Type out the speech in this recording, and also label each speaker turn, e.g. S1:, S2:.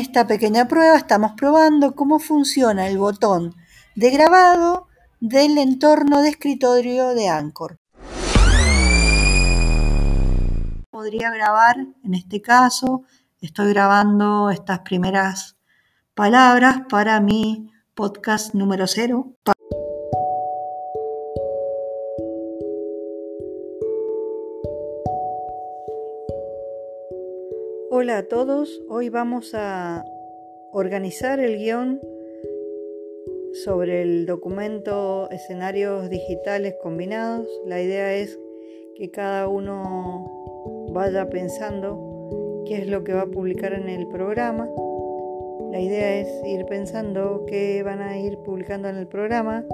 S1: esta pequeña prueba estamos probando cómo funciona el botón de grabado del entorno de escritorio de Anchor. Podría grabar, en este caso, estoy grabando estas primeras palabras para mi podcast número cero. Hola a todos, hoy vamos a organizar el guion sobre el documento escenarios digitales combinados. La idea es que cada uno vaya pensando qué es lo que va a publicar en el programa. La idea es ir pensando qué van a ir publicando en el programa